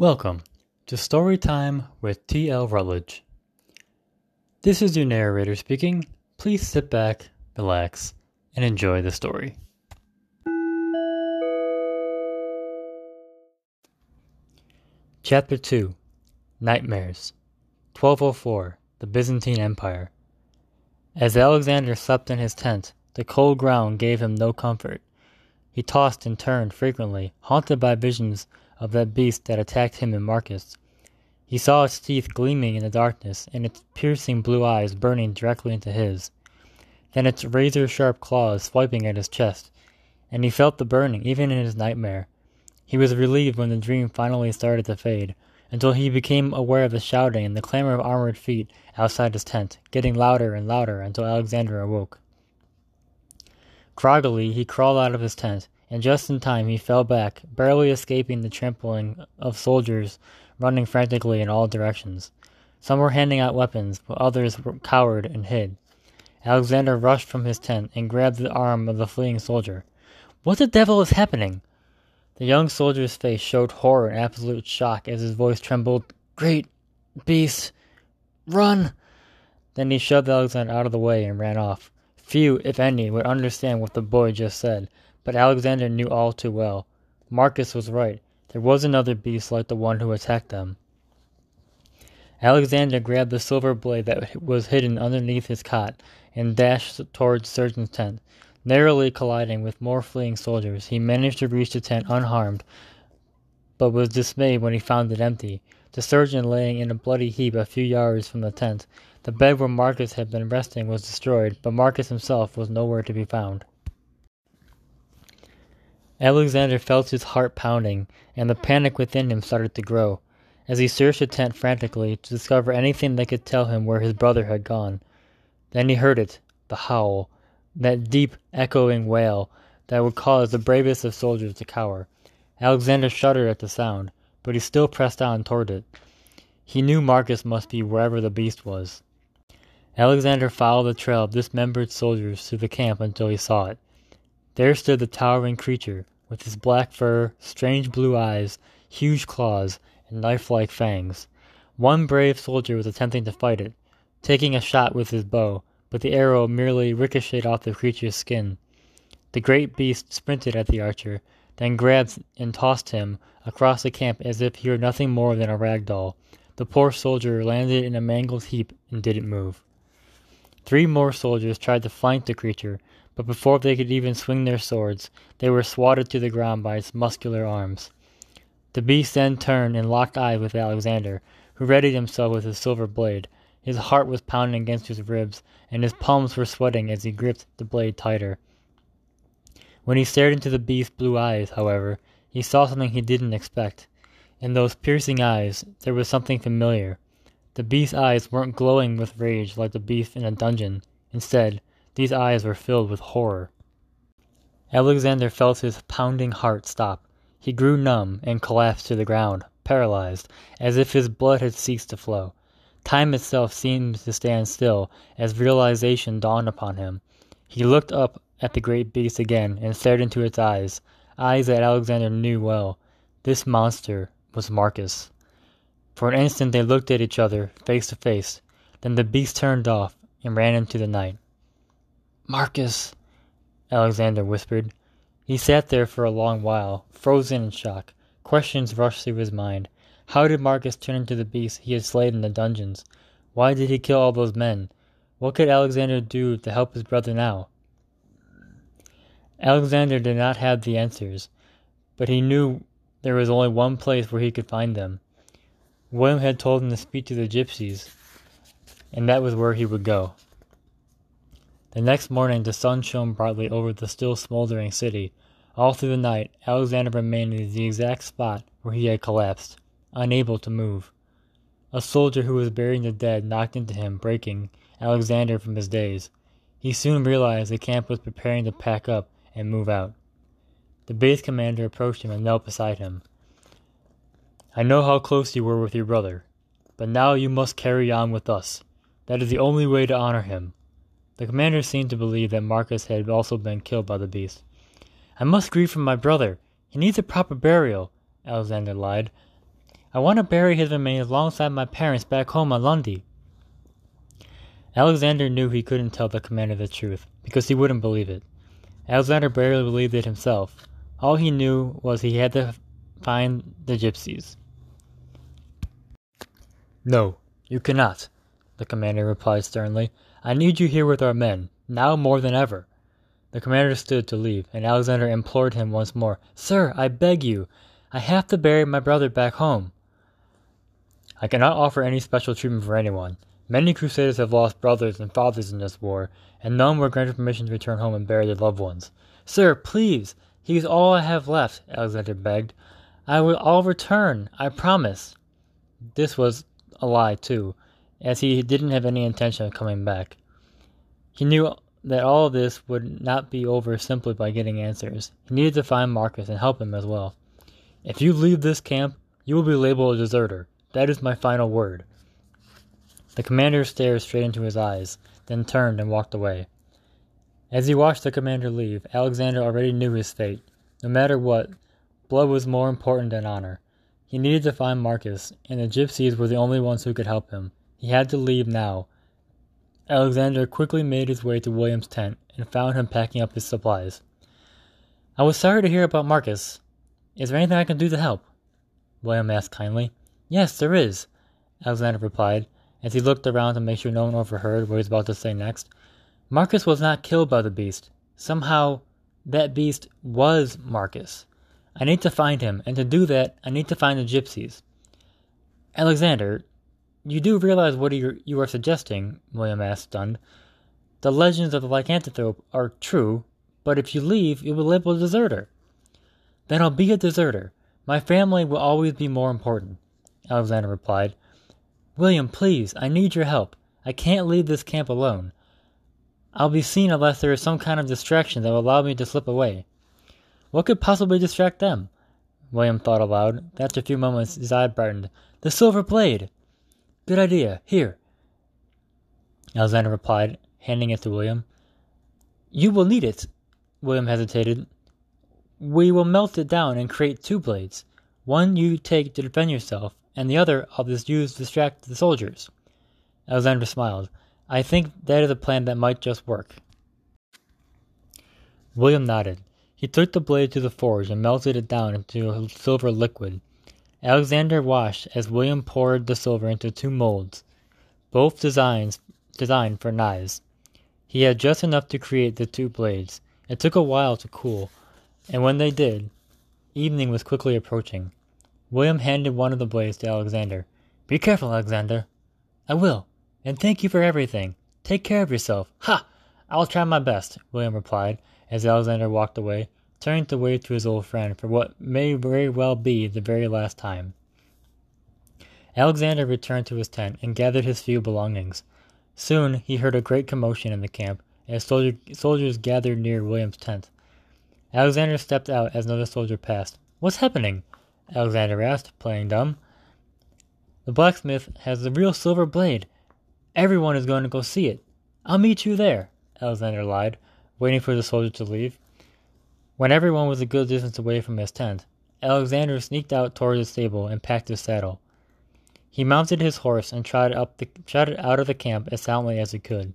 Welcome to Storytime with T.L. Rutledge. This is your narrator speaking. Please sit back, relax, and enjoy the story. Chapter 2 Nightmares 1204 The Byzantine Empire. As Alexander slept in his tent, the cold ground gave him no comfort. He tossed and turned frequently, haunted by visions of that beast that attacked him and Marcus. He saw its teeth gleaming in the darkness and its piercing blue eyes burning directly into his. Then its razor sharp claws swiping at his chest, and he felt the burning even in his nightmare. He was relieved when the dream finally started to fade, until he became aware of the shouting and the clamor of armored feet outside his tent, getting louder and louder until Alexander awoke. Groggily, he crawled out of his tent and just in time he fell back, barely escaping the trampling of soldiers running frantically in all directions. Some were handing out weapons, but others were cowered and hid. Alexander rushed from his tent and grabbed the arm of the fleeing soldier. What the devil is happening? The young soldier's face showed horror and absolute shock as his voice trembled. Great beast! Run! Then he shoved Alexander out of the way and ran off. Few, if any, would understand what the boy just said, but Alexander knew all too well. Marcus was right. There was another beast like the one who attacked them. Alexander grabbed the silver blade that was hidden underneath his cot and dashed towards the surgeon's tent. Narrowly colliding with more fleeing soldiers, he managed to reach the tent unharmed, but was dismayed when he found it empty. The surgeon laying in a bloody heap a few yards from the tent. The bed where Marcus had been resting was destroyed, but Marcus himself was nowhere to be found. Alexander felt his heart pounding, and the panic within him started to grow, as he searched the tent frantically to discover anything that could tell him where his brother had gone. Then he heard it, the howl, that deep, echoing wail that would cause the bravest of soldiers to cower. Alexander shuddered at the sound, but he still pressed on toward it. He knew Marcus must be wherever the beast was. Alexander followed the trail of dismembered soldiers through the camp until he saw it. There stood the towering creature, with his black fur, strange blue eyes, huge claws, and knife-like fangs. One brave soldier was attempting to fight it, taking a shot with his bow, but the arrow merely ricocheted off the creature's skin. The great beast sprinted at the archer, then grabbed and tossed him across the camp as if he were nothing more than a rag doll. The poor soldier landed in a mangled heap and didn't move. Three more soldiers tried to flank the creature, but before they could even swing their swords, they were swatted to the ground by its muscular arms. The beast then turned and locked eyes with Alexander, who readied himself with his silver blade. His heart was pounding against his ribs, and his palms were sweating as he gripped the blade tighter. When he stared into the beast's blue eyes, however, he saw something he didn't expect. In those piercing eyes, there was something familiar. The beast's eyes weren't glowing with rage like the beast in a dungeon. Instead, these eyes were filled with horror. Alexander felt his pounding heart stop. He grew numb and collapsed to the ground, paralyzed, as if his blood had ceased to flow. Time itself seemed to stand still as realization dawned upon him. He looked up at the great beast again and stared into its eyes, eyes that Alexander knew well. This monster was Marcus. For an instant they looked at each other, face to face. Then the beast turned off and ran into the night. Marcus, Alexander whispered. He sat there for a long while, frozen in shock. Questions rushed through his mind. How did Marcus turn into the beast he had slain in the dungeons? Why did he kill all those men? What could Alexander do to help his brother now? Alexander did not have the answers, but he knew there was only one place where he could find them. William had told him to speak to the gypsies, and that was where he would go. The next morning the sun shone brightly over the still smoldering city. All through the night Alexander remained in the exact spot where he had collapsed, unable to move. A soldier who was burying the dead knocked into him, breaking Alexander from his daze. He soon realized the camp was preparing to pack up and move out. The base commander approached him and knelt beside him. I know how close you were with your brother, but now you must carry on with us. That is the only way to honor him. The commander seemed to believe that Marcus had also been killed by the beast. I must grieve for my brother. He needs a proper burial, Alexander lied. I want to bury his remains alongside my parents back home on Lundy. Alexander knew he couldn't tell the commander the truth, because he wouldn't believe it. Alexander barely believed it himself. All he knew was he had to find the gypsies. No, you cannot, the commander replied sternly. I need you here with our men, now more than ever. The commander stood to leave, and Alexander implored him once more. Sir, I beg you. I have to bury my brother back home. I cannot offer any special treatment for anyone. Many crusaders have lost brothers and fathers in this war, and none were granted permission to return home and bury their loved ones. Sir, please, he is all I have left, Alexander begged. I will all return, I promise. This was a lie, too, as he didn't have any intention of coming back. He knew that all this would not be over simply by getting answers. He needed to find Marcus and help him as well. If you leave this camp, you will be labeled a deserter. That is my final word. The commander stared straight into his eyes, then turned and walked away. As he watched the commander leave, Alexander already knew his fate. No matter what, blood was more important than honor. He needed to find Marcus, and the gypsies were the only ones who could help him. He had to leave now. Alexander quickly made his way to William's tent and found him packing up his supplies. I was sorry to hear about Marcus. Is there anything I can do to help? William asked kindly. Yes, there is, Alexander replied, as he looked around to make sure no one overheard what he was about to say next. Marcus was not killed by the beast. Somehow, that beast was Marcus. I need to find him, and to do that, I need to find the gypsies. Alexander, you do realize what you are suggesting? William asked, stunned. The legends of the lycanthrope are true, but if you leave, you will live a deserter. Then I'll be a deserter. My family will always be more important, Alexander replied. William, please, I need your help. I can't leave this camp alone. I'll be seen unless there is some kind of distraction that will allow me to slip away. What could possibly distract them? William thought aloud. After a few moments, his eye brightened. The silver blade! Good idea. Here. Alexander replied, handing it to William. You will need it. William hesitated. We will melt it down and create two blades. One you take to defend yourself, and the other I'll just use to distract the soldiers. Alexander smiled. I think that is a plan that might just work. William nodded. He took the blade to the forge and melted it down into a silver liquid. Alexander watched as William poured the silver into two molds, both designs designed for knives. He had just enough to create the two blades. It took a while to cool, and when they did, evening was quickly approaching. William handed one of the blades to Alexander. Be careful, Alexander. I will, and thank you for everything. Take care of yourself. Ha! I'll try my best, William replied as Alexander walked away turning to wave to his old friend for what may very well be the very last time. Alexander returned to his tent and gathered his few belongings. Soon he heard a great commotion in the camp as soldier, soldiers gathered near William's tent. Alexander stepped out as another soldier passed. What's happening? Alexander asked, playing dumb. The blacksmith has the real silver blade. Everyone is going to go see it. I'll meet you there, Alexander lied, waiting for the soldier to leave. When everyone was a good distance away from his tent, Alexander sneaked out toward the stable and packed his saddle. He mounted his horse and trotted, up the, trotted out of the camp as silently as he could.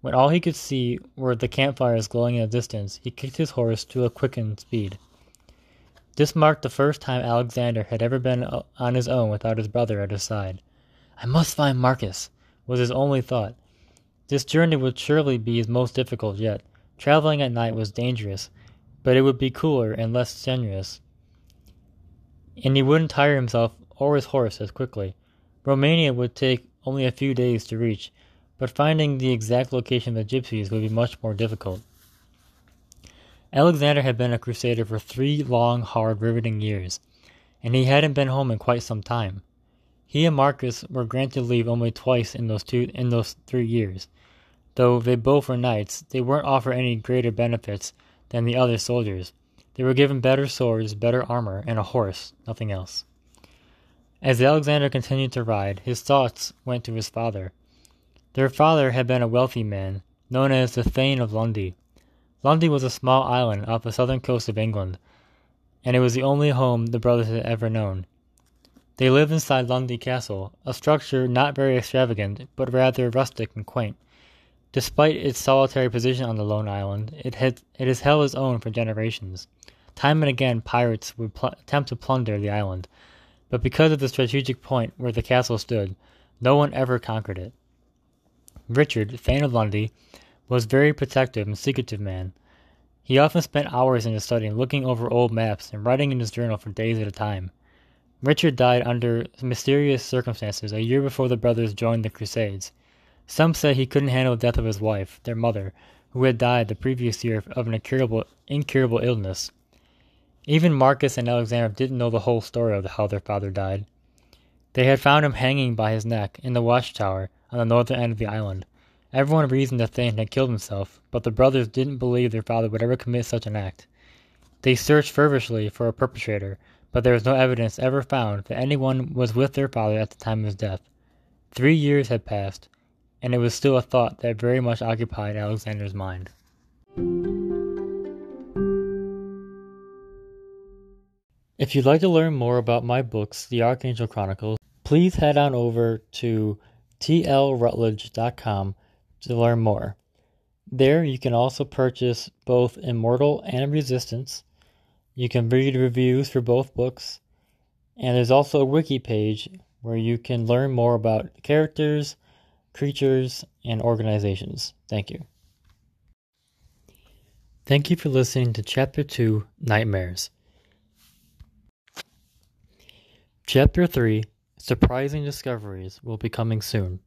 When all he could see were the campfires glowing in the distance, he kicked his horse to a quickened speed. This marked the first time Alexander had ever been uh, on his own without his brother at his side. I must find Marcus, was his only thought. This journey would surely be his most difficult yet. Traveling at night was dangerous, but it would be cooler and less strenuous. And he wouldn't tire himself or his horse as quickly. Romania would take only a few days to reach, but finding the exact location of the gypsies would be much more difficult. Alexander had been a crusader for three long, hard, riveting years, and he hadn't been home in quite some time. He and Marcus were granted leave only twice in those two in those three years. Though they both were knights, they weren't offered any greater benefits than the other soldiers. They were given better swords, better armor, and a horse, nothing else. As Alexander continued to ride, his thoughts went to his father. Their father had been a wealthy man, known as the Thane of Lundy. Lundy was a small island off the southern coast of England, and it was the only home the brothers had ever known. They lived inside Lundy Castle, a structure not very extravagant, but rather rustic and quaint. Despite its solitary position on the lone island, it, it has held its own for generations. Time and again, pirates would pl- attempt to plunder the island, but because of the strategic point where the castle stood, no one ever conquered it. Richard, Thane of Lundy, was a very protective and secretive man. He often spent hours in his study looking over old maps and writing in his journal for days at a time. Richard died under mysterious circumstances a year before the brothers joined the Crusades. Some say he couldn't handle the death of his wife, their mother, who had died the previous year of an incurable, incurable illness. Even Marcus and Alexander didn't know the whole story of how their father died. They had found him hanging by his neck in the watchtower on the northern end of the island. Everyone reasoned that Thane had killed himself, but the brothers didn't believe their father would ever commit such an act. They searched feverishly for a perpetrator, but there was no evidence ever found that anyone was with their father at the time of his death. Three years had passed, and it was still a thought that very much occupied Alexander's mind. If you'd like to learn more about my books, The Archangel Chronicles, please head on over to tlrutledge.com to learn more. There, you can also purchase both Immortal and Resistance, you can read reviews for both books, and there's also a wiki page where you can learn more about characters, creatures, and organizations. Thank you. Thank you for listening to Chapter 2 Nightmares. Chapter 3 Surprising Discoveries will be coming soon.